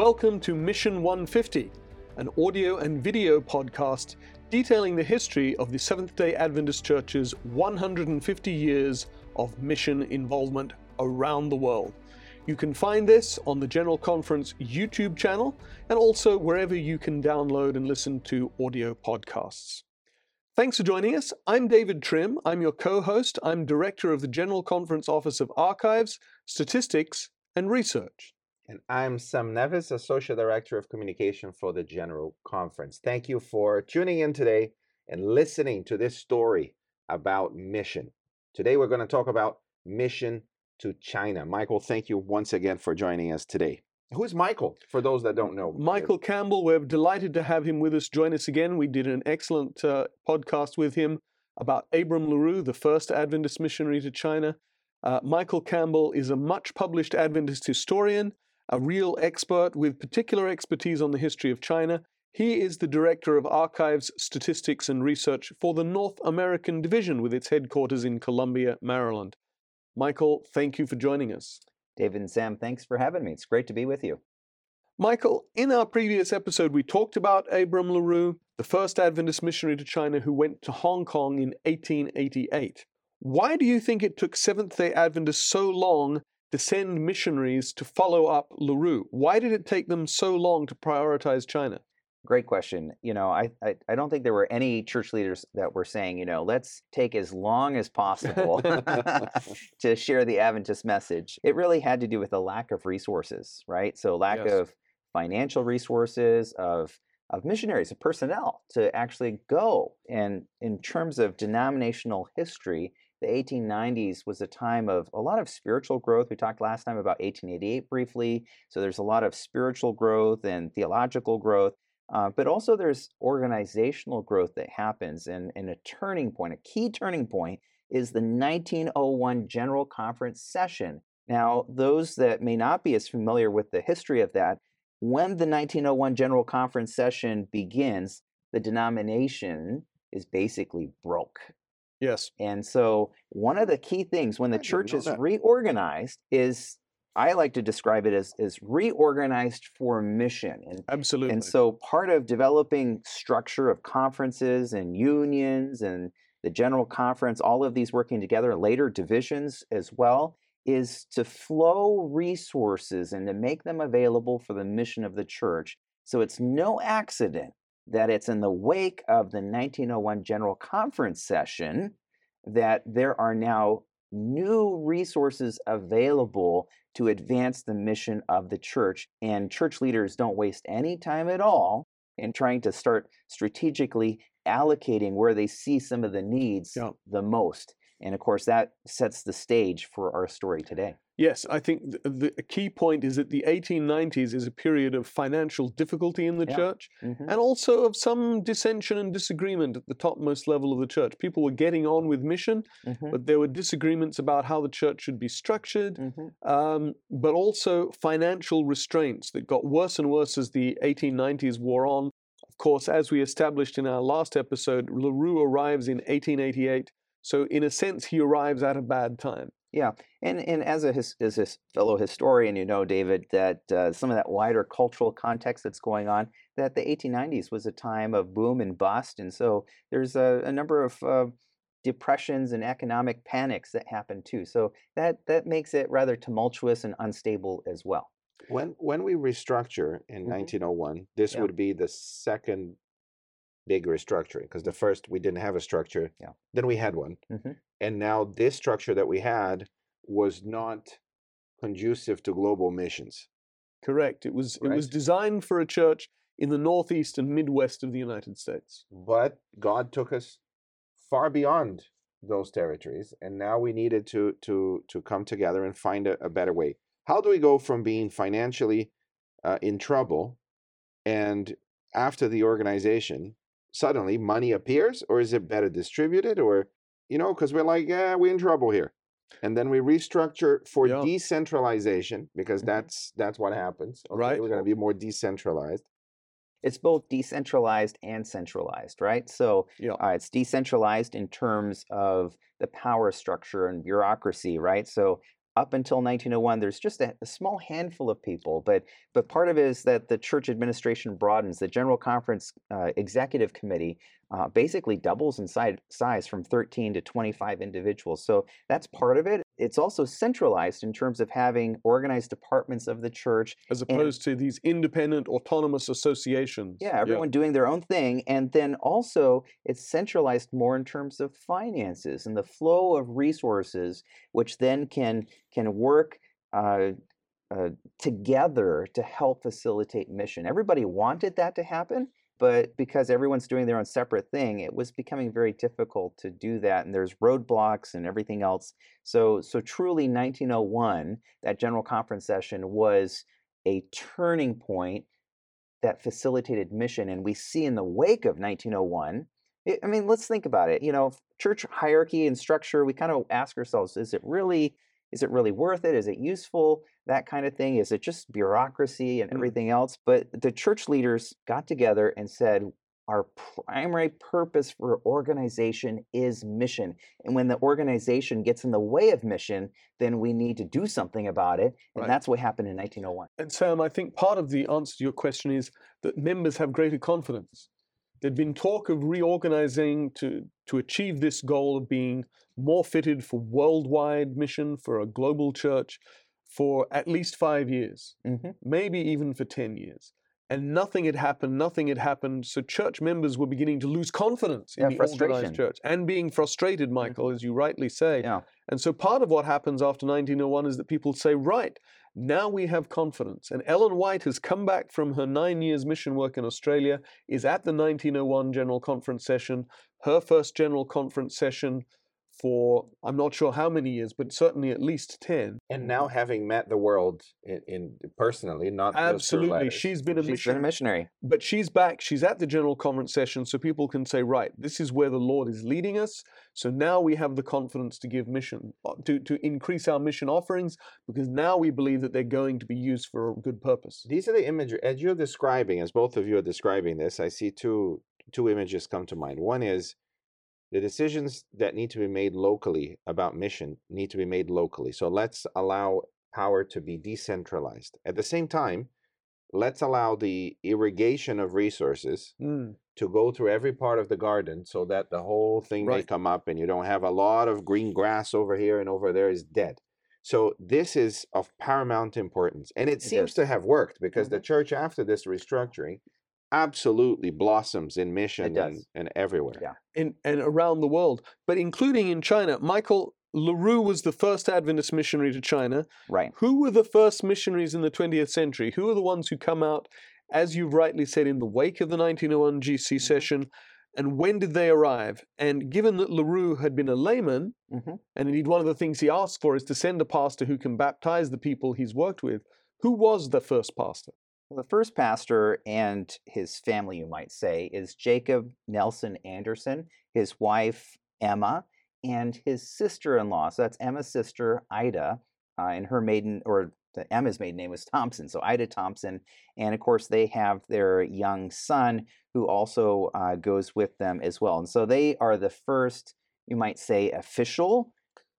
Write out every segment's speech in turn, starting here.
Welcome to Mission 150, an audio and video podcast detailing the history of the Seventh day Adventist Church's 150 years of mission involvement around the world. You can find this on the General Conference YouTube channel and also wherever you can download and listen to audio podcasts. Thanks for joining us. I'm David Trim. I'm your co host. I'm Director of the General Conference Office of Archives, Statistics, and Research. And I'm Sam Neves, Associate Director of Communication for the General Conference. Thank you for tuning in today and listening to this story about mission. Today, we're going to talk about mission to China. Michael, thank you once again for joining us today. Who's Michael, for those that don't know? Michael Campbell, we're delighted to have him with us. Join us again. We did an excellent uh, podcast with him about Abram LaRue, the first Adventist missionary to China. Uh, Michael Campbell is a much published Adventist historian, a real expert with particular expertise on the history of China. He is the Director of Archives, Statistics, and Research for the North American Division with its headquarters in Columbia, Maryland. Michael, thank you for joining us. David and Sam, thanks for having me. It's great to be with you. Michael, in our previous episode, we talked about Abram LaRue, the first Adventist missionary to China who went to Hong Kong in 1888. Why do you think it took Seventh day Adventists so long to send missionaries to follow up LaRue? Why did it take them so long to prioritize China? Great question. You know, I, I, I, don't think there were any church leaders that were saying, you know, let's take as long as possible to share the Adventist message. It really had to do with a lack of resources, right? So lack yes. of financial resources, of of missionaries, of personnel to actually go. And in terms of denominational history, the 1890s was a time of a lot of spiritual growth. We talked last time about 1888 briefly. So there's a lot of spiritual growth and theological growth. Uh, but also there's organizational growth that happens and, and a turning point, a key turning point is the 1901 General Conference session. Now, those that may not be as familiar with the history of that, when the 1901 General Conference session begins, the denomination is basically broke. Yes. And so, one of the key things when the church is that. reorganized is I like to describe it as, as reorganized for mission. And, Absolutely. And so part of developing structure of conferences and unions and the general conference, all of these working together, later divisions as well, is to flow resources and to make them available for the mission of the church. So it's no accident that it's in the wake of the 1901 General Conference session that there are now new resources available to advance the mission of the church. And church leaders don't waste any time at all in trying to start strategically allocating where they see some of the needs yeah. the most. And of course, that sets the stage for our story today. Yes, I think the, the key point is that the 1890s is a period of financial difficulty in the yeah. church mm-hmm. and also of some dissension and disagreement at the topmost level of the church. People were getting on with mission, mm-hmm. but there were disagreements about how the church should be structured, mm-hmm. um, but also financial restraints that got worse and worse as the 1890s wore on. Of course, as we established in our last episode, LaRue arrives in 1888. So, in a sense, he arrives at a bad time. Yeah, and and as a his, as a fellow historian, you know, David, that uh, some of that wider cultural context that's going on, that the 1890s was a time of boom and bust, and so there's a, a number of uh, depressions and economic panics that happen too. So that that makes it rather tumultuous and unstable as well. When when we restructure in mm-hmm. 1901, this yeah. would be the second big restructuring because the first we didn't have a structure. Yeah. Then we had one. Mm-hmm. And now this structure that we had was not conducive to global missions. Correct. It was right? it was designed for a church in the northeast and midwest of the United States. But God took us far beyond those territories and now we needed to to to come together and find a, a better way. How do we go from being financially uh, in trouble and after the organization suddenly money appears or is it better distributed or you know because we're like yeah we're in trouble here and then we restructure for yeah. decentralization because mm-hmm. that's that's what happens okay, right we're going to be more decentralized it's both decentralized and centralized right so yeah. Uh, it's decentralized in terms of the power structure and bureaucracy right so up until 1901 there's just a, a, small handful of people but but part of it is that the church administration broadens the general conference uh, executive committee uh, basically doubles in size, size from 13 to 25 individuals so that's part of it it's also centralized in terms of having organized departments of the church as opposed and, to these independent autonomous associations yeah everyone yeah. doing their own thing and then also it's centralized more in terms of finances and the flow of resources which then can can work uh, uh, together to help facilitate mission. Everybody wanted that to happen, but because everyone's doing their own separate thing, it was becoming very difficult to do that. And there's roadblocks and everything else. So, so truly, 1901, that General Conference session was a turning point that facilitated mission. And we see in the wake of 1901 I mean, let's think about it. You know, church hierarchy and structure, we kind of ask ourselves, is it really is it really worth it? Is it useful? That kind of thing. Is it just bureaucracy and mm. everything else? But the church leaders got together and said, our primary purpose for organization is mission. And when the organization gets in the way of mission, then we need to do something about it. And right. that's what happened in 1901. And Sam, I think part of the answer to your question is that members have greater confidence. There'd been talk of reorganizing to, to achieve this goal of being more fitted for worldwide mission, for a global church, for at least five years, mm-hmm. maybe even for 10 years. And nothing had happened, nothing had happened. So church members were beginning to lose confidence in yeah, the organized church and being frustrated, mm-hmm. Michael, mm-hmm. as you rightly say. Yeah. And so part of what happens after 1901 is that people say, right, now we have confidence. And Ellen White has come back from her nine years mission work in Australia, is at the 1901 General Conference session, her first General Conference session for I'm not sure how many years, but certainly at least ten. And now having met the world in, in personally, not absolutely, she's been a she's been a missionary. But she's back. She's at the general conference session, so people can say, right, this is where the Lord is leading us. So now we have the confidence to give mission, uh, to to increase our mission offerings, because now we believe that they're going to be used for a good purpose. These are the images as you're describing, as both of you are describing this. I see two two images come to mind. One is the decisions that need to be made locally about mission need to be made locally. So let's allow power to be decentralized. At the same time, let's allow the irrigation of resources mm. to go through every part of the garden so that the whole thing right. may come up and you don't have a lot of green grass over here and over there is dead. So this is of paramount importance. And it, it seems is. to have worked because mm-hmm. the church after this restructuring absolutely blossoms in mission and, and everywhere. Yeah. In, and around the world, but including in China. Michael LaRue was the first Adventist missionary to China. Right. Who were the first missionaries in the 20th century? Who are the ones who come out, as you've rightly said, in the wake of the 1901 GC mm-hmm. session? And when did they arrive? And given that LaRue had been a layman, mm-hmm. and indeed one of the things he asked for is to send a pastor who can baptize the people he's worked with, who was the first pastor? Well, the first pastor and his family, you might say, is Jacob Nelson Anderson, his wife Emma, and his sister-in-law. So that's Emma's sister Ida, uh, and her maiden or the, Emma's maiden name was Thompson. So Ida Thompson, and of course they have their young son who also uh, goes with them as well. And so they are the first, you might say, official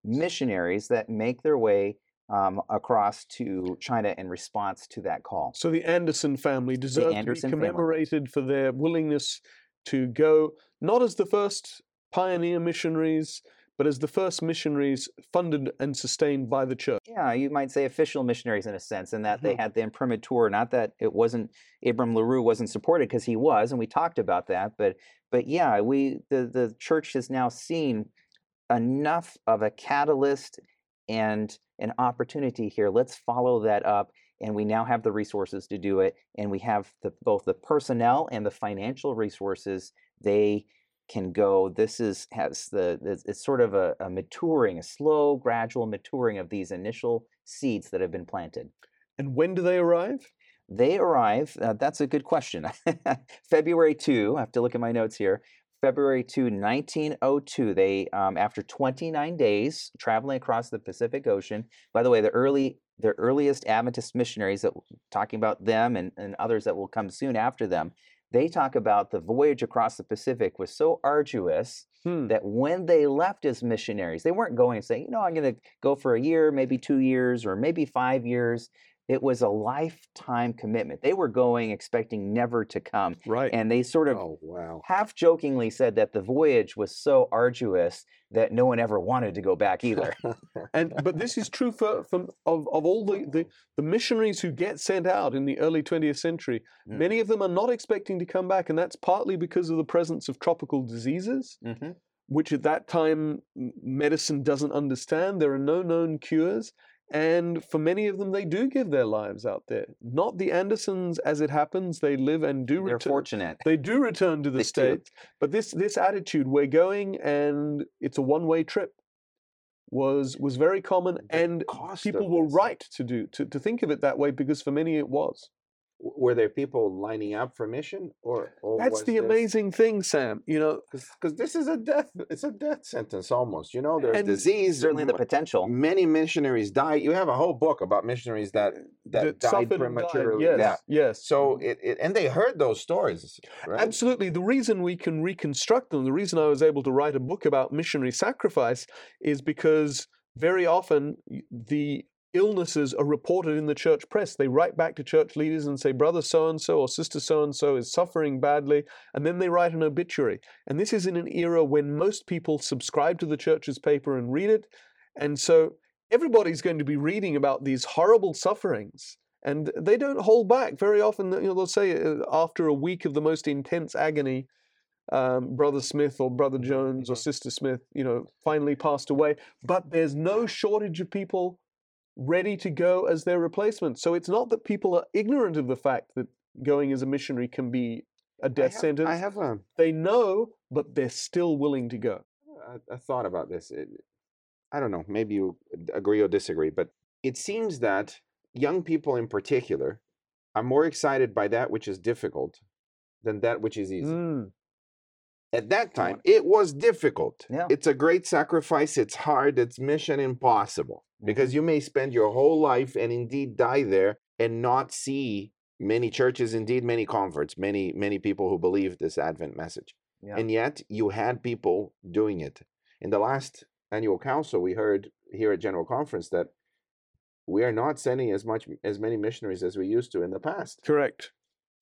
missionaries that make their way um, across to China in response to that call. So the Anderson family deserve Anderson to be commemorated family. for their willingness to go not as the first pioneer missionaries, but as the first missionaries funded and sustained by the church. Yeah, you might say official missionaries in a sense, in that mm-hmm. they had the imprimatur. Not that it wasn't Abram Larue wasn't supported because he was, and we talked about that. But but yeah, we the the church has now seen enough of a catalyst and an opportunity here. Let's follow that up. And we now have the resources to do it. And we have the, both the personnel and the financial resources. They can go. This is has the it's sort of a, a maturing, a slow, gradual maturing of these initial seeds that have been planted. And when do they arrive? They arrive. Uh, that's a good question. February two. I have to look at my notes here. February 2, 1902. They, um, after 29 days traveling across the Pacific Ocean, by the way, the early the earliest Adventist missionaries that talking about them and, and others that will come soon after them, they talk about the voyage across the Pacific was so arduous Hmm. that when they left as missionaries, they weren't going and saying, you know, I'm going to go for a year, maybe two years, or maybe five years. It was a lifetime commitment. They were going expecting never to come. Right. And they sort of Oh wow. half jokingly said that the voyage was so arduous that no one ever wanted to go back either. and but this is true for, for of, of all the, the, the missionaries who get sent out in the early 20th century Mm. many of them are not expecting to come back and that's partly because of the presence of tropical diseases Mhm. which at that time medicine doesn't understand there are no known cures and for many of them they do give their lives out there not the andersons as it happens they live and do They're return fortunate. they do return to the They do. states but this this attitude we're going and it's a one way trip was was very common The and people were right to do to, to think of it that way because for many it was Were there people lining up for mission, or, or that's the this- amazing thing sam you know because this is a death it's a death sentence almost you know there's And disease Certainly the potential. many missionaries die you have a whole book about missionaries that that died suffered and died, prematurely yes yeah yes so mm-hmm. it, it and they heard those stories right Absolutely. The reason we can reconstruct them, the reason I was able to write a book about missionary sacrifice is because very often the illnesses are reported in the church press. They write back to church leaders and say, Brother so and so or Sister so and so is suffering badly. And then they write an obituary. And this is in an era when most people subscribe to the church's paper and read it. And so everybody's going to be reading about these horrible sufferings. And they don't hold back. Very often, you know, they'll say uh, after a week of the most intense agony, um, Brother Smith or Brother Jones or Sister Smith, you know, finally passed away. But there's no shortage of people ready to go as their replacement. So it's not that people are ignorant of the fact that going as a missionary can be a death have, sentence. I have a, They know, but they're still willing to go. I, a thought about this it, i don't know maybe you agree or disagree but it seems that young people in particular are more excited by that which is difficult than that which is easy Mm, at that time it was difficult Yeah. it's a great sacrifice it's hard it's mission impossible because you may spend your whole life and indeed die there and not see many churches indeed many converts many many people who believe this advent message Yeah. and yet you had people doing it in the last annual council we heard here at general conference that we are not sending as much as many missionaries as we used to in the past correct.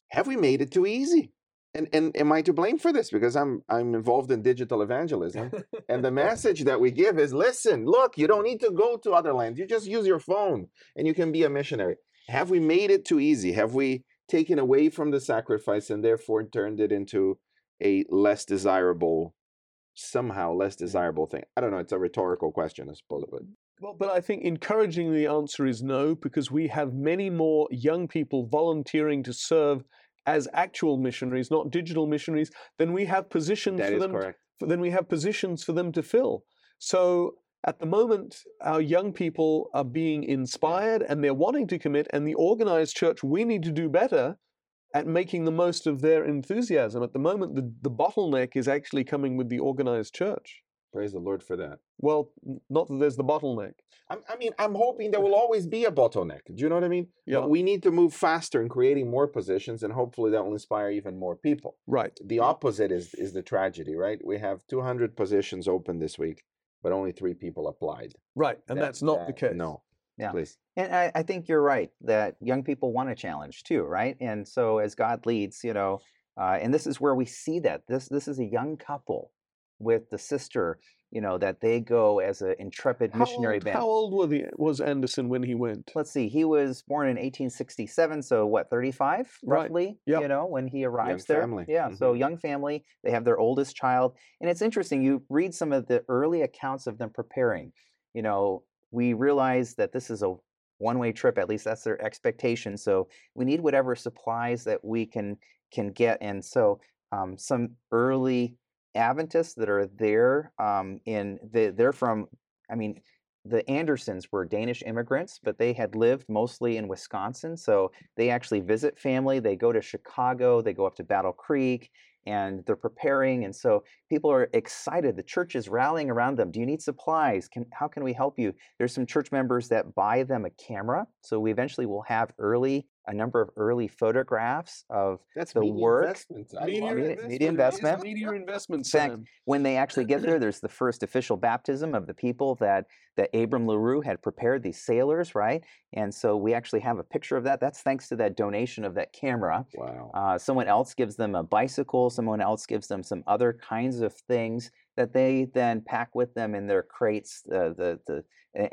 have we made it too easy and and am i to blame for this? Because i'm i'm involved in digital evangelism and the message that we give is listen look you don't need to go to other lands. You just use your phone and you can be a missionary. Have we made it too easy? Have we taken away from the sacrifice and therefore turned it into a less desirable somehow less desirable thing? I don't know. It's a rhetorical question i suppose but Well, but I think encouraging the answer is no, because we have many more young people volunteering to serve as actual missionaries, not digital missionaries, then we have positions that for them. correct Then we have positions for them to fill. So at the moment, our young people are being inspired and they're wanting to commit, and the organized church, we need to do better at making the most of their enthusiasm. At the moment, the, the bottleneck is actually coming with the organized church. Praise the lord for that Well, not that there's the bottleneck. I'm, I mean, I'm hoping there will always be a bottleneck. Do you know what I mean? Yeah. But we need to move faster in creating more positions, and hopefully that will inspire even more people. Right. The opposite is is the tragedy, right? We have 200 positions open this week, but only three people applied. Right. And That- that's not the case. No. Yeah. Please. And I, I think you're right that young people want a challenge too, right? And so as God leads, you know, uh, and this is where we see that this this is a young couple with the sister, you know, that they go as an intrepid How missionary old, band. how old was, the, was Anderson when he went? Let's see, he was born in 1867, so what, 35 Right. roughly? Yep. You know, when he arrives there. family. Yeah, so Mhm. young family. They have their oldest child, and it's interesting. You read some of the early accounts of them preparing. You know, we realize that this is a one-way trip. At least that's their expectation. So we need whatever supplies that we can can get, and so um, some early Adventists that are there um, in the, they're from. I mean, the Andersons were Danish immigrants, but they had lived mostly in Wisconsin. So they actually visit family. They go to Chicago, they go up to Battle Creek, and they're preparing and so people are excited the church is rallying around them do you need supplies can how can we help you there's some church members that buy them a camera so we eventually will have early a number of early photographs of That's the media work investments. I Media Media- it. media investment. investment. Media investment. In fact, when they actually get there there's the first official baptism of the people that that abram larue had prepared these sailors right and so we actually have a picture of that that's thanks to that donation of that camera Wow. uh, someone else gives them a bicycle someone else gives them some other kinds of things that they then pack with them in their crates uh, the, the,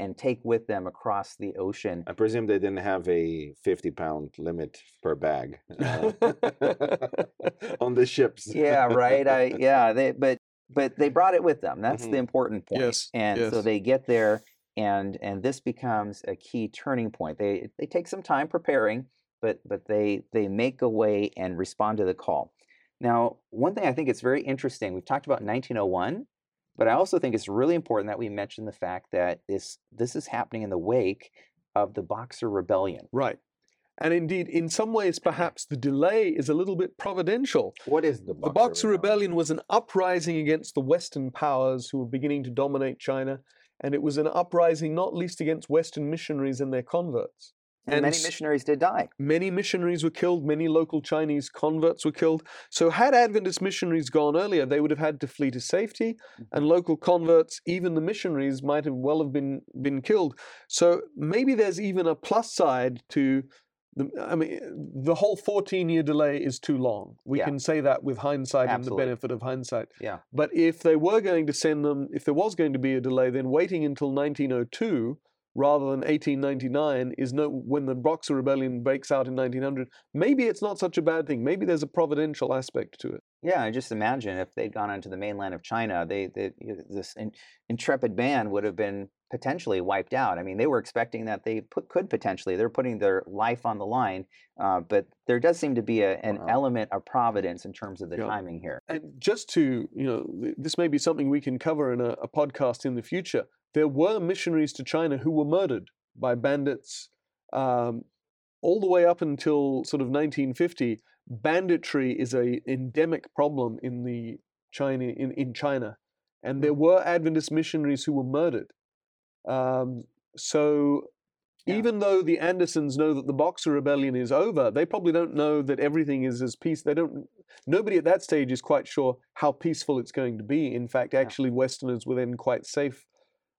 and take with them across the ocean. I presume they didn't have a 50 pound limit per bag uh, on the ships. yeah right i yeah they but but they brought it with them. That's Mhm. the important point. Yes, and so they get there and and this becomes a key turning point. They they take some time preparing but but they they make a way and respond to the call now one thing i think it's very interesting we've talked about 1901 but i also think it's really important that we mention the fact that this this is happening in the wake of the boxer rebellion Right. And indeed, in some ways, perhaps the delay is a little bit providential. What is the The Boxer Rebellion was an uprising against the Western powers who were beginning to dominate China, and it was an uprising not least against Western missionaries and their converts. And many missionaries did die Many missionaries were killed, many local Chinese converts were killed. So, had Adventist missionaries gone earlier, they would have had to flee to safety, mm-hmm. and local converts, even the missionaries, might have well have been, been killed. So, maybe there's even a plus side to the, I mean, the whole 14 year delay is too long. We Yeah. can say that with hindsight and the benefit of hindsight. yeah But if they were going to send them, if there was going to be a delay, then waiting until 1902 rather than 1899 is no when the Boxer Rebellion breaks out in 1900. Maybe it's not such a bad thing. Maybe there's a providential aspect to it. Yeah, I just imagine if they'd gone onto the mainland of China, they, they this in, intrepid band would have been potentially wiped out. I mean, they were expecting that they put, could potentially they're putting their life on the line, uh, but there does seem to be a, an Wow. element of providence in terms of the Yeah. timing here. And just to, you know, th- this may be something we can cover in a, a podcast in the future. There were missionaries to China who were murdered by bandits um, all the way up until sort of 1950. Banditry is a endemic problem in the China in, in China, and there were Adventist missionaries who were murdered. Um, so Yeah. even though the Andersons know that the Boxer Rebellion is over, they probably don't know that everything is as peace. They don't. Nobody at that stage is quite sure how peaceful it's going to be. In fact, actually, Westerners were then quite safe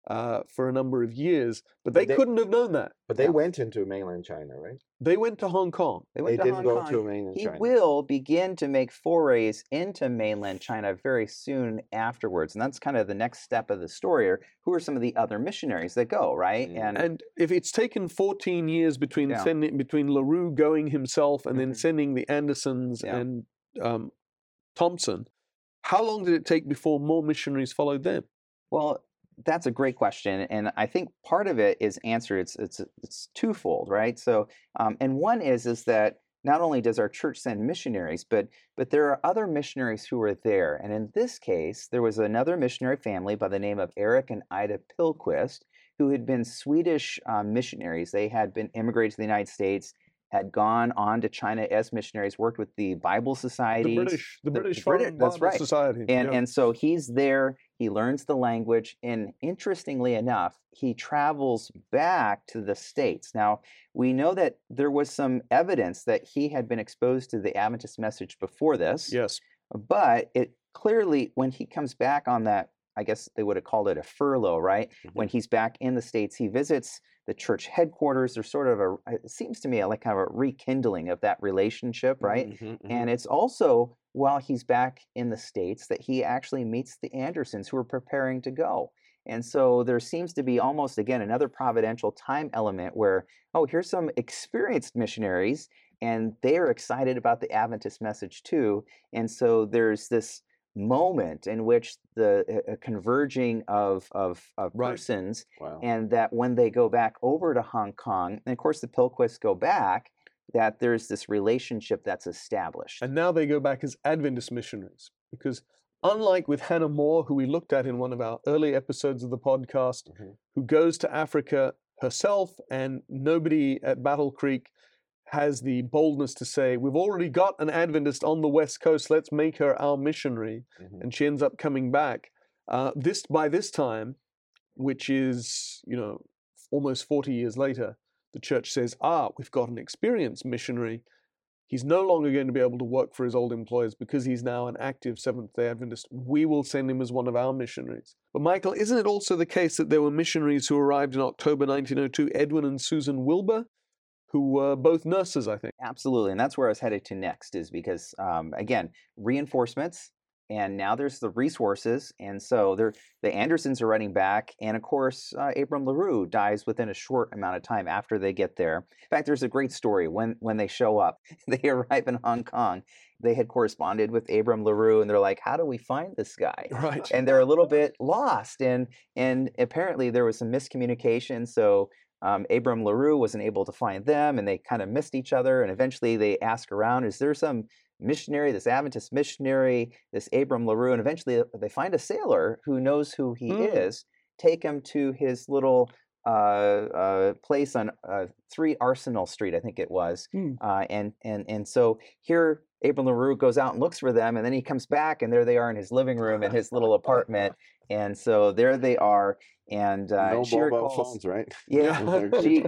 uh, for a number of years, but they, They- couldn't have known that. But they Yeah. went into mainland China, right? They went to Hong Kong. They They went to didn't Hong go Kong. to mainland He China. will begin to make forays into mainland China very soon afterwards, and that's kind of the next step of the story. Or who are some of the other missionaries that go right? Mm. And And if it's taken 14 years between Yeah. sending between Larue going himself and then Mhm. sending the Andersons Yeah. and um, Thompson, how long did it take before more missionaries followed them? Well, that's a great question, and I think part of it is answered. It's it's it's twofold, right? So, um, and one is is that not only does our church send missionaries, but but there are other missionaries who are there. And in this case, there was another missionary family by the name of Eric and Ida Pilquist, who had been Swedish um, missionaries. They had been immigrated to the United States, had gone on to China as missionaries, worked with the Bible Society, The. British, the, the British Briti- Foreign that's right. Society. and yeah. and so he's there he learns the language and interestingly enough he travels back to the states. Now we know that there was some evidence that he had been exposed to the adventist message before this yes, but it clearly when he comes back on that i guess they would have called it a furlough right? When mm-hmm. he's back in the states he visits the church headquarters there's sort of a it seems to me like kind of a rekindling of that relationship right Mhm, mhm. and it's also while he's back in the States that he actually meets the Andersons who are preparing to go. And so there seems to be almost, again, another providential time element where, oh, here's some experienced missionaries and they are excited about the Adventist message too. And so there's this moment in which the uh, uh, converging of, of, of Right. persons wow. and that when they go back over to Hong Kong, and of course the Pilquists go back, that there's this relationship that's established. and now they go back as Adventist missionaries because. Unlike with Hannah More, who we looked at in one of our early episodes of the podcast, Mhm. who goes to Africa herself, and nobody at Battle Creek has the boldness to say, We've already got an Adventist on the West Coast, let's make her our missionary. Mm-hmm. And she ends up coming back. Uh, this By this time, which is, you know, almost 40 years later, the church says, Ah, we've got an experienced missionary. He's no longer going to be able to work for his old employers because he's now an active Seventh day Adventist. We will send him as one of our missionaries. But, Michael, isn't it also the case that there were missionaries who arrived in October 1902, Edwin and Susan Wilbur, who were both nurses, I think? Absolutely. And that's where I was headed to next, is because, um, again, reinforcements and now there's the resources and so they're the andersons are running back and of course uh, abram larue dies within a short amount of time after they get there in fact there's a great story when when they show up they arrive in hong kong they had corresponded with abram larue and they're like how do we find this guy right and they're a little bit lost and and apparently there was some miscommunication so um, Abram LaRue wasn't able to find them and they kind of missed each other. And eventually they ask around, is there some missionary, this Adventist missionary, this Abram LaRue, and eventually uh, they find a sailor who knows who he mm. is, take him to his little uh, uh, place on uh, Three Arsenal Street, I think it was, mm. and and and so here Abram LaRue goes out and looks for them, and then he comes back, and there they are in his living room in his little apartment, and so there they are, and uh, no she mobile recalls, phones, right? Yeah, she.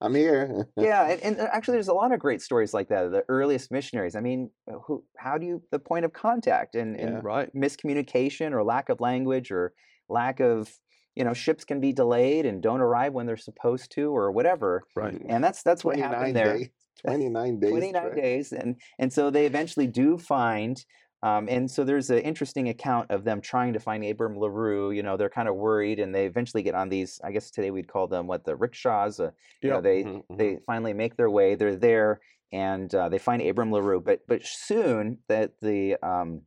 I'm here. yeah, and, and, actually, there's a lot of great stories like that. The earliest missionaries. I mean, uh, who? How do you the point of contact and, and right. miscommunication or lack of language or lack of you know ships can be delayed and don't arrive when they're supposed to or whatever. Right. And that's that's what happened there. Days. 29 days 29 right? days and and so they eventually do find um, and so there's an interesting account of them trying to find Abram LaRue. You know, they're kind of worried, and they eventually get on these. I guess today we'd call them what the rickshaws. Uh, you know, they mm-hmm, they mm-hmm. finally make their way. They're there, and uh, they find Abram LaRue. But but soon that the um,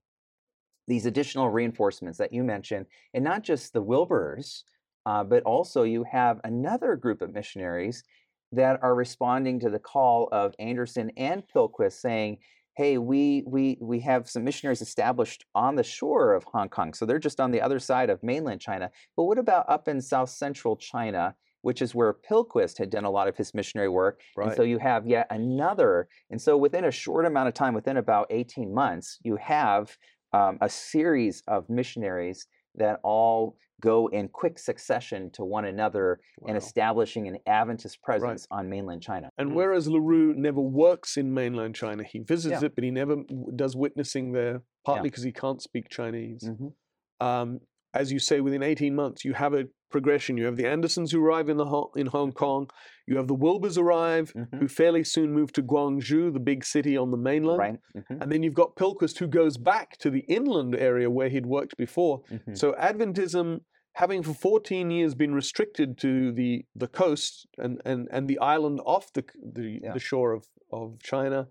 these additional reinforcements that you mentioned, and not just the Wilburs, uh, but also you have another group of missionaries that are responding to the call of Anderson and Pilquist, saying hey, we we we have some missionaries established on the shore of Hong Kong, so they're just on the other side of mainland China. But what about up in South Central China? Which is where Pilquist had done a lot of his missionary work. Right. And so you have yet another. And so within a short amount of time, within about 18 months, you have um, a series of missionaries that all go in quick succession to one another wow. and establishing an Adventist presence right. on mainland China. And mm. whereas LaRue never works in mainland China, he visits yeah. it, but he never does witnessing there, partly because yeah. he can't speak Chinese. Mm-hmm. Um, as you say, within 18 months, you have a progression. You have the Andersons who arrive in, the in Hong Kong. You have the Wilburs arrive, mm-hmm. who fairly soon move to Guangzhou, the big city on the mainland. Right. Mm-hmm. And then you've got Pilquist, who goes back to the inland area where he'd worked before. Mm-hmm. So Adventism, having for 14 years been restricted to the, the coast and, and, and the island off the, the, yeah. the shore of, of China,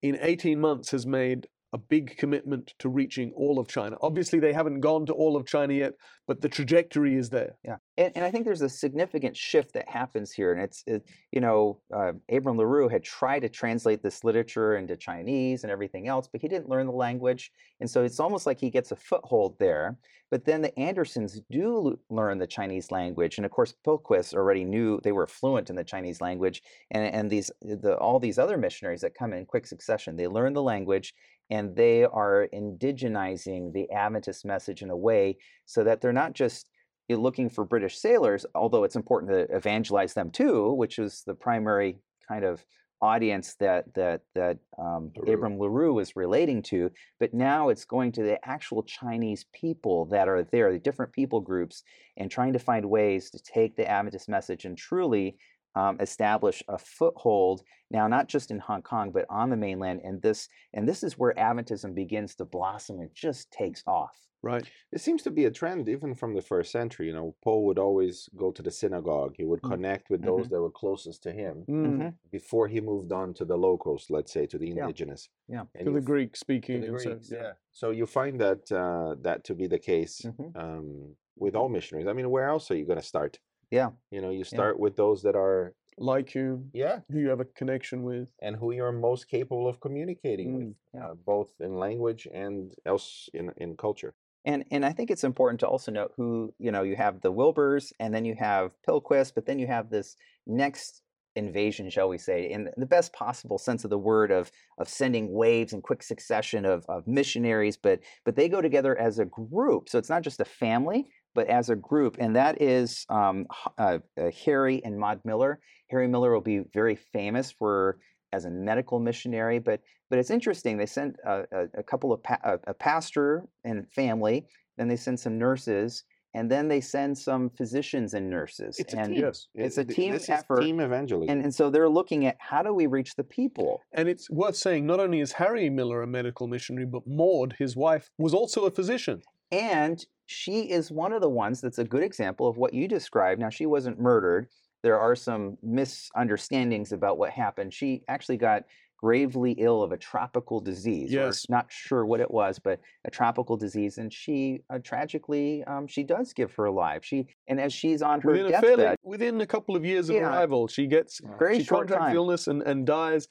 in 18 months has made a big commitment to reaching all of China. Obviously, they haven't gone to all of China yet, but the trajectory is there. Yeah, and, and I think there's a significant shift that happens here, and it's it, you know uh, Abram Larue had tried to translate this literature into Chinese and everything else, but he didn't learn the language, and so it's almost like he gets a foothold there. But then the Andersons do learn the Chinese language, and of course Pilquist already knew they were fluent in the Chinese language, and and these the all these other missionaries that come in quick succession, they learn the language and they are indigenizing the Adventist message in a way so that they're not just eh, looking for British sailors, although it's important to evangelize them too, which is the primary kind of audience that that that um, Abram Larue was relating to. But now it's going to the actual Chinese people that are there, the different people groups, and trying to find ways to take the Adventist message and truly um, establish a foothold now not just in hong kong but on the mainland and this and this is where adventism begins to blossom and just takes off right it seems to be a trend even from the first century you know paul would always go to the synagogue he would mm, connect with those mm-hmm. that were closest to him mm-hmm. before he moved on to the locals let's say to the indigenous yeah, yeah. to the greek speaking the Greeks, so, yeah. so you find that uh, that to be the case mm-hmm. um, with all missionaries i mean where else are you going to start yeah. You know, you start yeah. with those that are like you, yeah, who you have a connection with, and who you're most capable of communicating mm, with, yeah. uh, both in language and else in in culture. And and I think it's important to also note who you know you have the Wilburs, and then you have Pilquist, but then you have this next invasion, shall we say, in the best possible sense of the word of of sending waves in quick succession of, of missionaries, but but they go together as a group. So it's not just a family, but as a group, and that is um, uh, uh, Harry and Maud Miller. Harry Miller will be very famous for as a medical missionary, but but it's interesting. They sent a, a, a couple of pa- a, pastor and family, then they send some nurses, and then they send some physicians and nurses. It's and a team. It's, it's a team this effort. team evangelism. And, and so they're looking at how do we reach the people? And it's worth saying not only is Harry Miller a medical missionary, but Maud, his wife, was also a physician. And she is one of the ones that's a good example of what you described. Now, she wasn't murdered. There are some misunderstandings about what happened. She actually got gravely ill of a tropical disease. Yes. Not sure what it was, but a tropical disease. And she uh, tragically, um, she does give her life. She and as she's on her Within a deathbed, fairly, within a couple of years of Yeah. arrival, she gets very she short contracts time, illness and, and dies.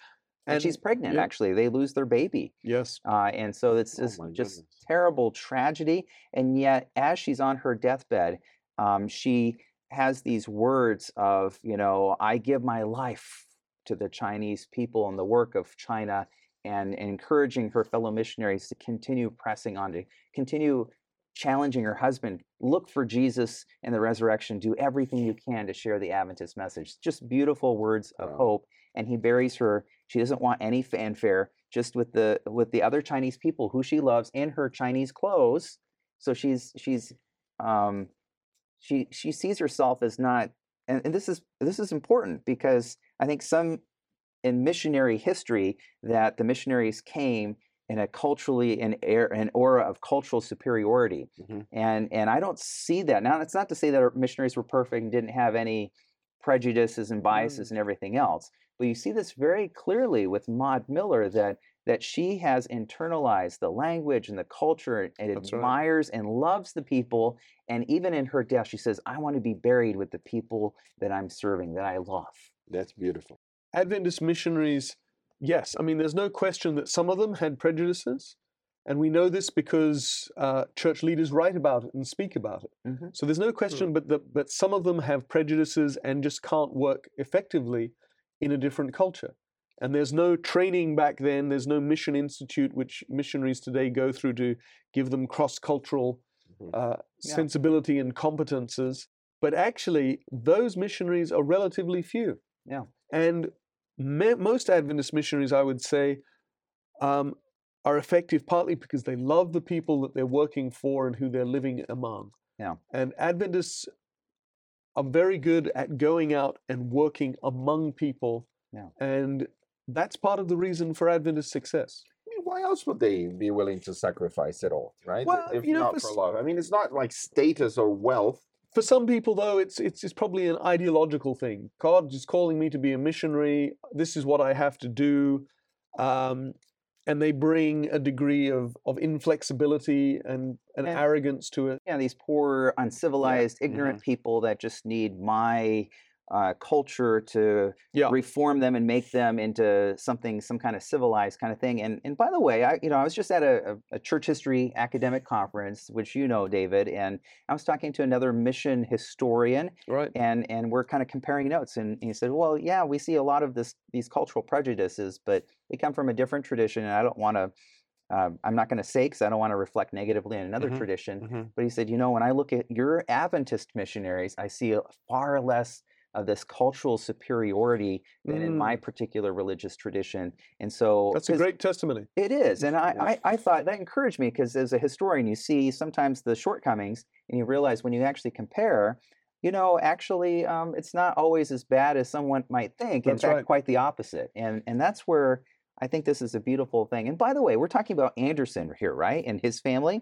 And, she's pregnant. yeah. Actually, they lose their baby. Yes. Uh, and so it's Oh just terrible tragedy. And yet, as she's on her deathbed, um, she has these words of, you know, I give my life to the Chinese people and the work of China, and encouraging her fellow missionaries to continue pressing on, to continue challenging her husband look for jesus and the resurrection do everything you can to share the adventist message just beautiful words of Wow. hope and he buries her. She doesn't want any fanfare just with the with the other chinese people who she loves in her chinese clothes. So she's she's um she she sees herself as not and, and this is this is important because i think some in missionary history that the missionaries came in a culturally an air an aura of cultural superiority. Mhm. and and i don't see that. Now it's not to say that our missionaries were perfect and didn't have any prejudices and biases and everything else but you see this very clearly with maud miller that that she has internalized the language and the culture and That's right. admires and loves the people and even in her death she says i want to be buried with the people that i'm serving that i love That's beautiful. Adventist missionaries, yes. I mean, there's no question that some of them had prejudices. And we know this because uh, church leaders write about it and speak about it. Mhm. So there's no question but that but some of them have prejudices and just can't work effectively in a different culture. And there's no training back then, there's no mission institute which missionaries today go through to give them cross-cultural Mhm. uh, Yeah. sensibility and competences. But actually, those missionaries are relatively few. Yeah. And me- most Adventist missionaries, I would say, um, are effective partly because they love the people that they're working for and who they're living among. Yeah. And Adventists are very good at going out and working among people. Yeah. And that's part of the reason for Adventist success. I mean, why else would they be willing to sacrifice it all, right? Well, if you know, not for for love. I mean, it's not like status or wealth. For some people, though, it's, it's it's probably an ideological thing. God is calling me to be a missionary. This is what I have to do, um, and they bring a degree of of inflexibility and, and And- arrogance to it. yeah, these poor, uncivilized, ignorant mm-hmm. people that just need my uh, culture to Yeah. reform them and make them into something, some kind of civilized kind of thing. And and by the way, I you know I was just at a, a, church history academic conference, which you know, David, and I was talking to another mission historian, Right. and and we're kind of comparing notes and he said well yeah we see a lot of this these cultural prejudices but they come from a different tradition and i don't want to uh, i'm not going to say because i don't want to reflect negatively on another Mhm, tradition mhm. but he said you know when i look at your adventist missionaries i see a far less of this cultural superiority than in my particular religious tradition and so Mm. That's a great testimony. it is, and I, I, I thought that encouraged me because as a historian, you see sometimes the shortcomings, and you realize when you actually compare, you know, actually, um, it's not always as bad as someone might think. In That's fact, right. quite the opposite, and and that's where I think this is a beautiful thing. And by the way, we're talking about Anderson here, right, and his family.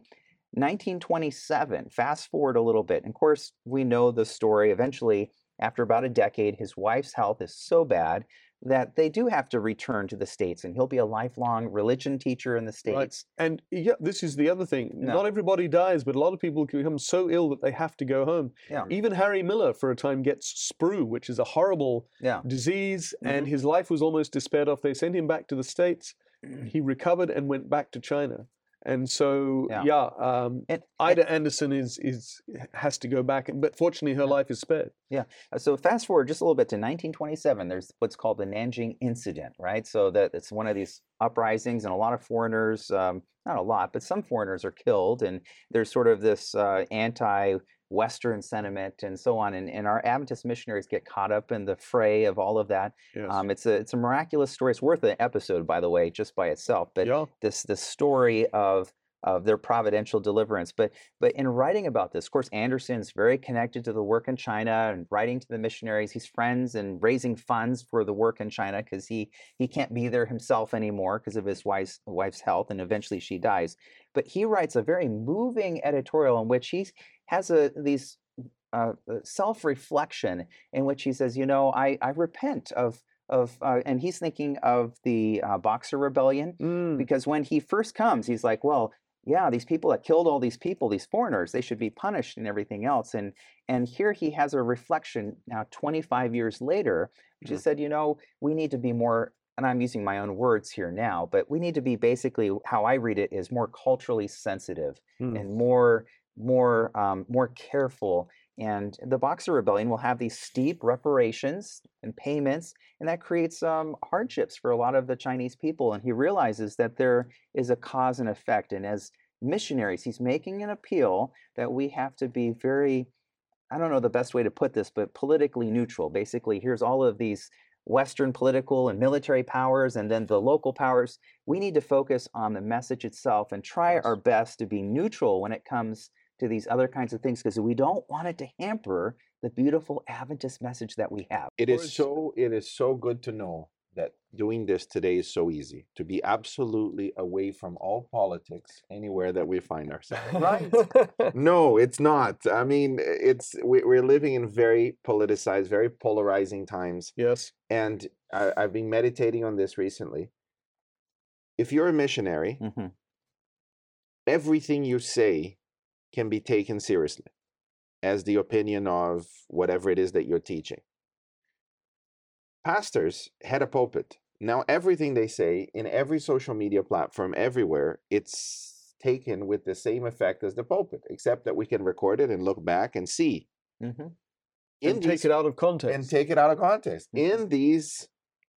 1927. Fast forward a little bit. And of course, we know the story. Eventually, after about a decade, his wife's health is so bad that they do have to return to the States, and he'll be a lifelong religion teacher in the Right. States. And yeah, this is the other thing. No. Not everybody dies, but a lot of people can become so ill that they have to go home. Yeah. Even Harry Miller, for a time, gets sprue, which is a horrible Yeah. disease, and Mhm. his life was almost despaired of. They sent him back to the States. Mm. He recovered and went back to China. And so, yeah, yeah um, Ida and, Anderson is is has to go back, but fortunately, her yeah. life is spared. Yeah. Uh, so fast forward just a little bit to 1927. There's what's called the Nanjing Incident, right? So that it's one of these uprisings, and a lot of foreigners, um, not a lot, but some foreigners are killed, and there's sort of this uh, anti Western sentiment and so on. And, and our Adventist missionaries get caught up in the fray of all of that. Yes. Um, it's a it's a miraculous story. It's worth an episode, by the way, just by itself. But yeah. this this story of of their providential deliverance. But but in writing about this, of course, Anderson's very connected to the work in China and writing to the missionaries. He's friends and raising funds for the work in China because he he can't be there himself anymore because of his wife's wife's health, and eventually she dies. But he writes a very moving editorial in which he has a these uh, uh self reflection in which he says, you know, I I repent of of uh, and he's thinking of the uh, Boxer Rebellion mm. because when he first comes, he's like, well, yeah, these people that killed all these people, these foreigners, they should be punished and everything else. And and here he has a reflection now 25 years later, which mm-hmm. said, you know, we need to be more and I'm using my own words here now, but we need to be basically how I read it is more culturally sensitive mm. and more more um, more careful. And the Boxer Rebellion will have these steep reparations and payments, and that creates um, hardships for a lot of the Chinese people. And he realizes that there is a cause and effect. And as missionaries, he's making an appeal that we have to be very, I don't know the best way to put this, but politically neutral. Basically, here's all of these Western political and military powers and then the local powers. We need to focus on the message itself and try our best to be neutral when it comes to these other kinds of things because we don't want it to hamper the beautiful Adventist message that we have. It is so it is so good to know that doing this today is so easy to be absolutely away from all politics anywhere that we find ourselves. Right? no, it's not. I mean, it's we, are living in very politicized, very polarizing times. Yes. And I, have been meditating on this recently. If you're a missionary, mm-hmm. everything you say can be taken seriously as the opinion of whatever it is that you're teaching. Pastors had a pulpit. Now, everything they say in every social media platform, everywhere, it's taken with the same effect as the pulpit, except that we can record it and look back and see. Mm-hmm. and these, take it out of context. And take it out of context. Mm-hmm. In these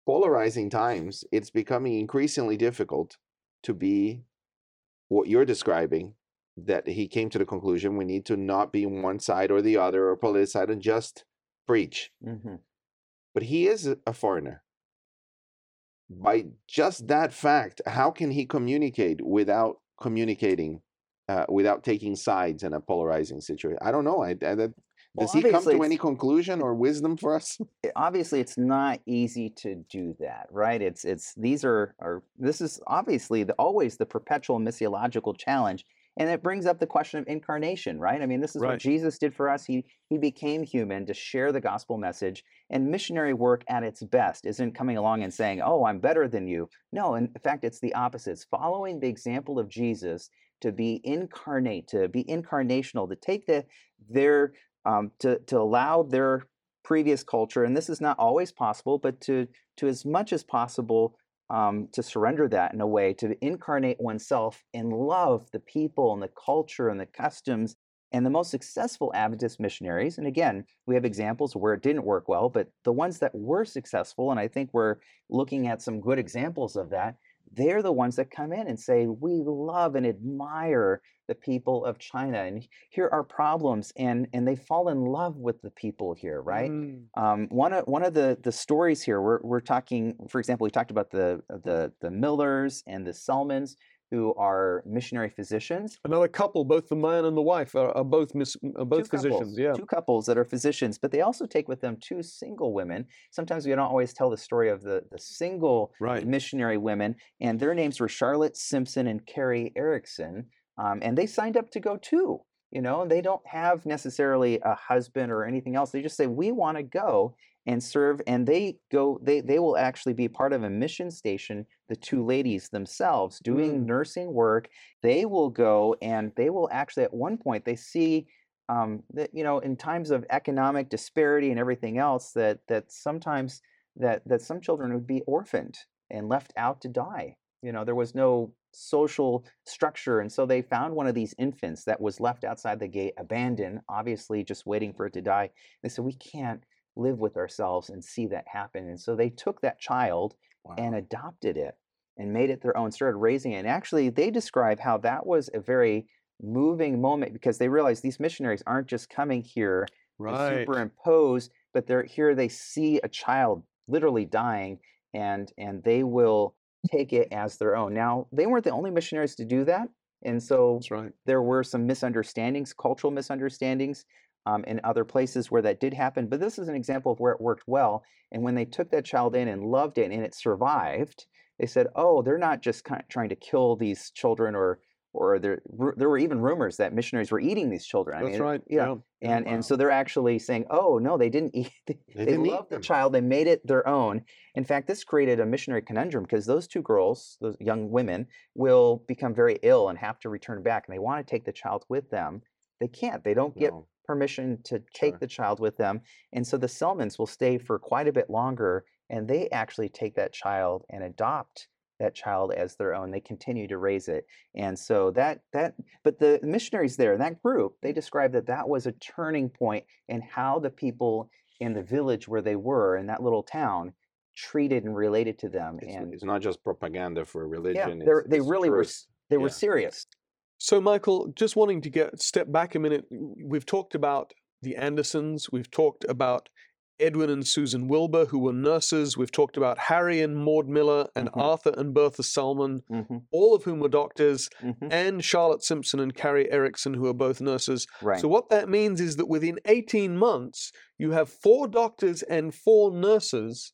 polarizing times, it's becoming increasingly difficult to be what you're describing that he came to the conclusion we need to not be one side or the other or politicize and just preach. Mm-hmm. But he is a foreigner. By just that fact, how can he communicate without communicating, uh, without taking sides in a polarizing situation? I don't know. I, I that, well, does he come to any conclusion or wisdom for us? Obviously, it's not easy to do that, right? It's it's these are are this is obviously the, always the perpetual missiological challenge and it brings up the question of incarnation, right? I mean, this is right. what Jesus did for us. He he became human to share the gospel message. And missionary work at its best isn't coming along and saying, "Oh, I'm better than you." No, in fact, it's the opposite. It's following the example of Jesus to be incarnate, to be incarnational, to take the their um, to to allow their previous culture, and this is not always possible, but to to as much as possible um, to surrender that in a way, to incarnate oneself and love the people and the culture and the customs. And the most successful Adventist missionaries, and again, we have examples where it didn't work well, but the ones that were successful, and I think we're looking at some good examples of that, they're the ones that come in and say, We love and admire the people of China, and here are problems, and and they fall in love with the people here, right? Mm. Um, one of one of the the stories here, we're we're talking, for example, we talked about the the the Millers and the Selmons who are missionary physicians. Another couple, both the man and the wife, are, are both mis, are uh, both two physicians. Couples, yeah, two couples that are physicians, but they also take with them two single women. Sometimes we don't always tell the story of the the single right. missionary women, and their names were Charlotte Simpson and Carrie Erickson. Um, and they signed up to go too. You know, and they don't have necessarily a husband or anything else. They just say, we want to go and serve. And they go, they, they will actually be part of a mission station, the two ladies themselves doing mm. nursing work. They will go and they will actually, at one point, they see um, that, you know, in times of economic disparity and everything else, that, that sometimes that, that some children would be orphaned and left out to die. You know, there was no social structure. And so they found one of these infants that was left outside the gate, abandoned, obviously just waiting for it to die. They said, We can't live with ourselves and see that happen. And so they took that child wow. and adopted it and made it their own, started raising it. And actually, they describe how that was a very moving moment because they realized these missionaries aren't just coming here right. to superimpose, but they're here, they see a child literally dying and and they will take it as their own. Now, they weren't the only missionaries to do that. And so right. there were some misunderstandings, cultural misunderstandings um, in other places where that did happen. But this is an example of where it worked well. And when they took that child in and loved it and it survived, they said, oh, they're not just kind of trying to kill these children or or there there were even rumors that missionaries were eating these children. I That's mean, right. Yeah, yeah. and wow. and so they're actually saying, "Oh no, they didn't eat. They, they, they loved the child. They made it their own." In fact, this created a missionary conundrum because those two girls, those young women, will become very ill and have to return back, and they want to take the child with them. They can't. They don't get no. Permission to take sure. the child with them, and so the Selmons will stay for quite a bit longer, and they actually take that child and adopt that child as their own. They continue to raise it. And so that that but the missionaries there, that group, they described that that was a turning point in how the people in the village where they were in that little town treated and related to them. It's, and it's not just propaganda for religion. Yeah, they really were they were serious. So Michael, just wanting to get step back a minute, we've talked about the Andersons, we've talked about Edwin and Susan Wilbur, who were nurses. We've talked about Harry and Maud Miller and mm-hmm. Arthur and Bertha Selmon, mm-hmm. all of whom were doctors, mm-hmm. and Charlotte Simpson and Carrie Erickson, who are both nurses. Right. So, what that means is that within 18 months, you have four doctors and four nurses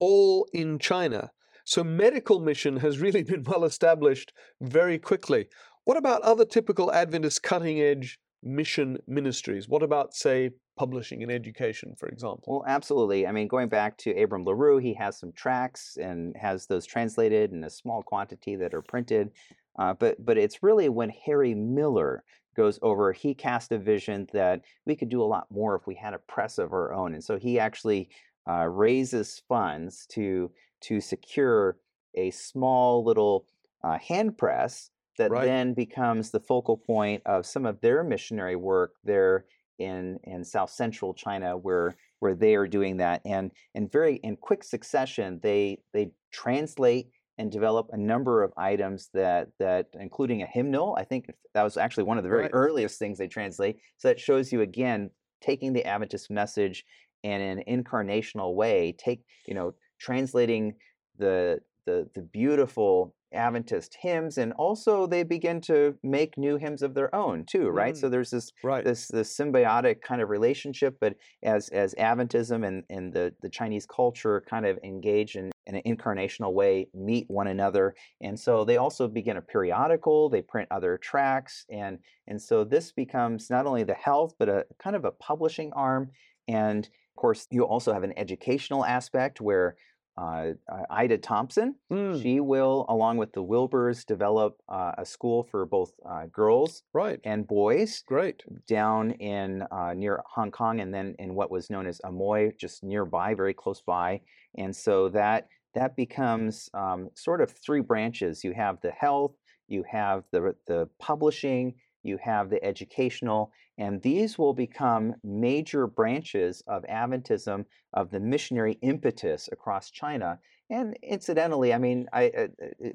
all in China. So, medical mission has really been well established very quickly. What about other typical Adventist cutting edge mission ministries? What about, say, publishing and education, for example? Well, absolutely. I mean, going back to Abram LaRue, he has some tracts and has those translated in a small quantity that are printed. Uh, but but it's really when Harry Miller goes over, he cast a vision that we could do a lot more if we had a press of our own, and so he actually uh, raises funds to to secure a small little uh, hand press that right. then becomes the focal point of some of their missionary work there in in South Central China where where they are doing that and in very in quick succession they they translate and develop a number of items that that including a hymnal I think that was actually one of the very right. earliest things they translate so that shows you again taking the Adventist message in an incarnational way take you know translating the the the beautiful Adventist hymns, and also they begin to make new hymns of their own too, right? Mm. So there's this right. this this symbiotic kind of relationship. But as as Adventism and, and the the Chinese culture kind of engage in, in an incarnational way, meet one another, and so they also begin a periodical. They print other tracts, and and so this becomes not only the health, but a kind of a publishing arm, and of course you also have an educational aspect where uh, Ida Thompson. Mm. She will, along with the Wilburs, develop uh, a school for both uh, girls right. and boys. Great. Down in uh, near Hong Kong, and then in what was known as Amoy, just nearby, very close by. And so that that becomes um, sort of three branches. You have the health, you have the the publishing, you have the educational, and these will become major branches of Adventism, of the missionary impetus across China. And incidentally, I mean, I, uh,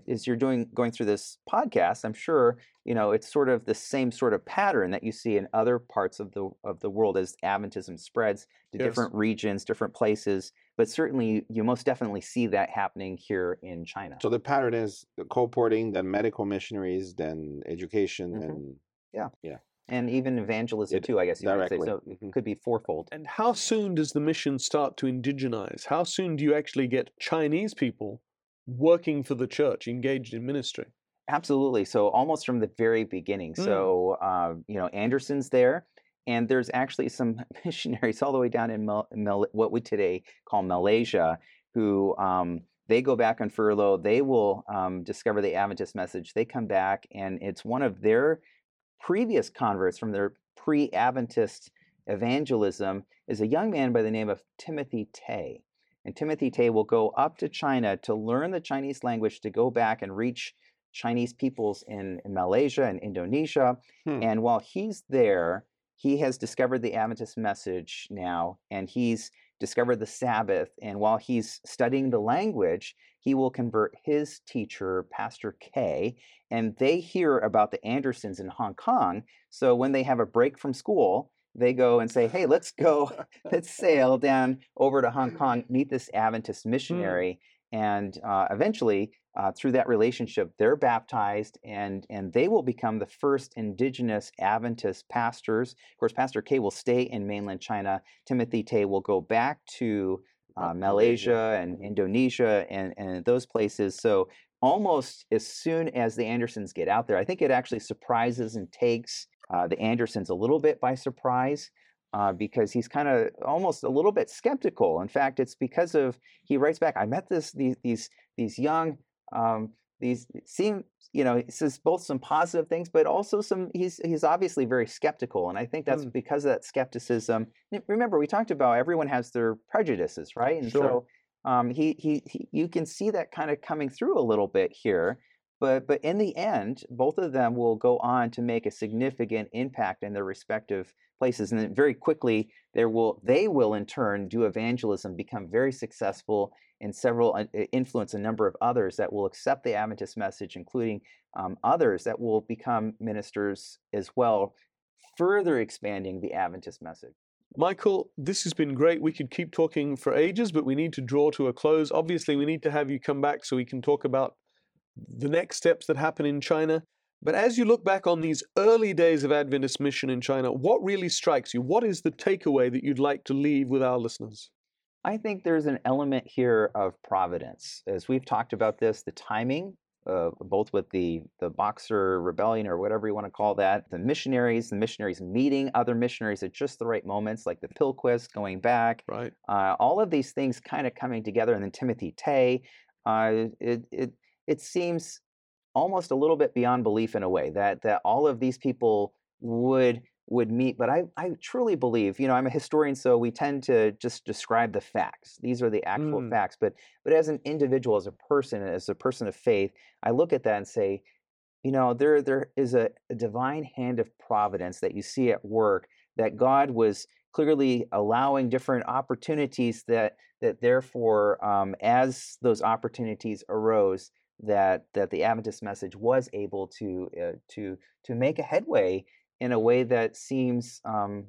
as you're doing going through this podcast, I'm sure you know it's sort of the same sort of pattern that you see in other parts of the of the world as Adventism spreads to yes. different regions, different places. But certainly, you most definitely see that happening here in China. So the pattern is the colporting, then medical missionaries, then education, mm-hmm. and yeah, yeah and even evangelism it, too. I guess you directly. might say so. Mm-hmm. It could be fourfold. And how soon does the mission start to indigenize? How soon do you actually get Chinese people working for the church, engaged in ministry? Absolutely. So almost from the very beginning. Mm. So uh, you know, Anderson's there, and there's actually some missionaries all the way down in Mal- Mal- what we today call Malaysia who. Um, they go back on furlough. They will um, discover the Adventist message. They come back, and it's one of their previous converts from their pre Adventist evangelism is a young man by the name of Timothy Tay. And Timothy Tay will go up to China to learn the Chinese language to go back and reach Chinese peoples in, in Malaysia and Indonesia. Hmm. And while he's there, he has discovered the Adventist message now, and he's discovered the Sabbath. And while he's studying the language, he will convert his teacher, Pastor K, and they hear about the Andersons in Hong Kong. So when they have a break from school, they go and say, "Hey, let's go, let's sail down over to Hong Kong, meet this Adventist hmm. missionary." And uh, eventually, uh, through that relationship, they're baptized, and and they will become the first indigenous Adventist pastors. Of course, Pastor K will stay in mainland China. Timothy Tay will go back to uh, Malaysia and. Indonesia and, and those places. So almost as soon as the Andersons get out there, I think it actually surprises and takes uh, the Andersons a little bit by surprise. Uh, because he's kind of almost a little bit skeptical. In fact, it's because of he writes back. I met this these these these young um, these seem you know says both some positive things but also some he's he's obviously very skeptical and i think that's mm. because of that skepticism remember we talked about everyone has their prejudices right and sure. so um, he, he he you can see that kind of coming through a little bit here but but in the end both of them will go on to make a significant impact in their respective places and then very quickly there will they will in turn do evangelism become very successful and several uh, influence a number of others that will accept the Adventist message, including um, others that will become ministers as well, further expanding the Adventist message. Michael, this has been great. We could keep talking for ages, but we need to draw to a close. Obviously, we need to have you come back so we can talk about the next steps that happen in China. But as you look back on these early days of Adventist mission in China, what really strikes you? What is the takeaway that you'd like to leave with our listeners? I think there's an element here of providence. As we've talked about this, the timing, uh, both with the, the Boxer Rebellion or whatever you want to call that, the missionaries, the missionaries meeting other missionaries at just the right moments, like the Pilquist going back. Right. Uh, all of these things kind of coming together. And then Timothy Tay, uh, it, it, it seems almost a little bit beyond belief in a way that, that all of these people would would meet but I, I truly believe you know i'm a historian so we tend to just describe the facts these are the actual mm. facts but but as an individual as a person as a person of faith i look at that and say you know there there is a, a divine hand of providence that you see at work that god was clearly allowing different opportunities that that therefore um, as those opportunities arose that that the adventist message was able to uh, to to make a headway in a way that seems um,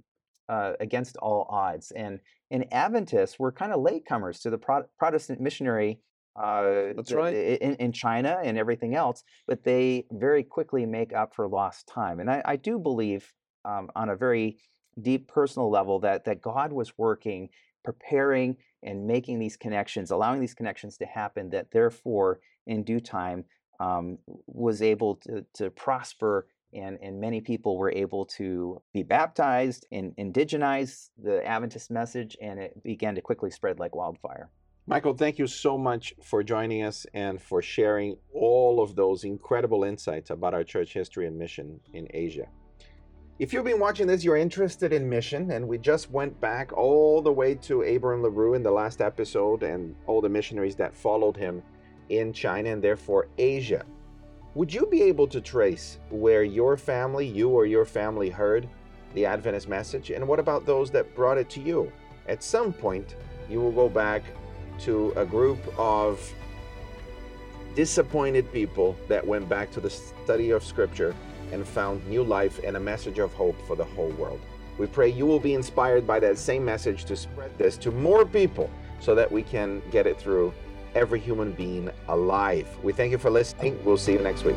uh, against all odds. And in Adventists, we're kind of latecomers to the Pro- Protestant missionary. Uh, That's right. In, in, China and everything else, but they very quickly make up for lost time. And I, I do believe, um, on a very deep personal level, that that God was working, preparing, and making these connections, allowing these connections to happen. That therefore, in due time, um, was able to, to prosper and, and many people were able to be baptized and indigenize the Adventist message, and it began to quickly spread like wildfire. Michael, thank you so much for joining us and for sharing all of those incredible insights about our church history and mission in Asia. If you've been watching this, you're interested in mission, and we just went back all the way to Abram LaRue in the last episode and all the missionaries that followed him in China and therefore Asia. Would you be able to trace where your family, you or your family heard the Adventist message? And what about those that brought it to you? At some point, you will go back to a group of disappointed people that went back to the study of Scripture and found new life and a message of hope for the whole world. We pray you will be inspired by that same message to spread this to more people so that we can get it through every human being alive. We thank you for listening. We'll see you next week.